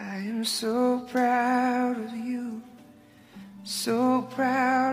I am so proud of you, so proud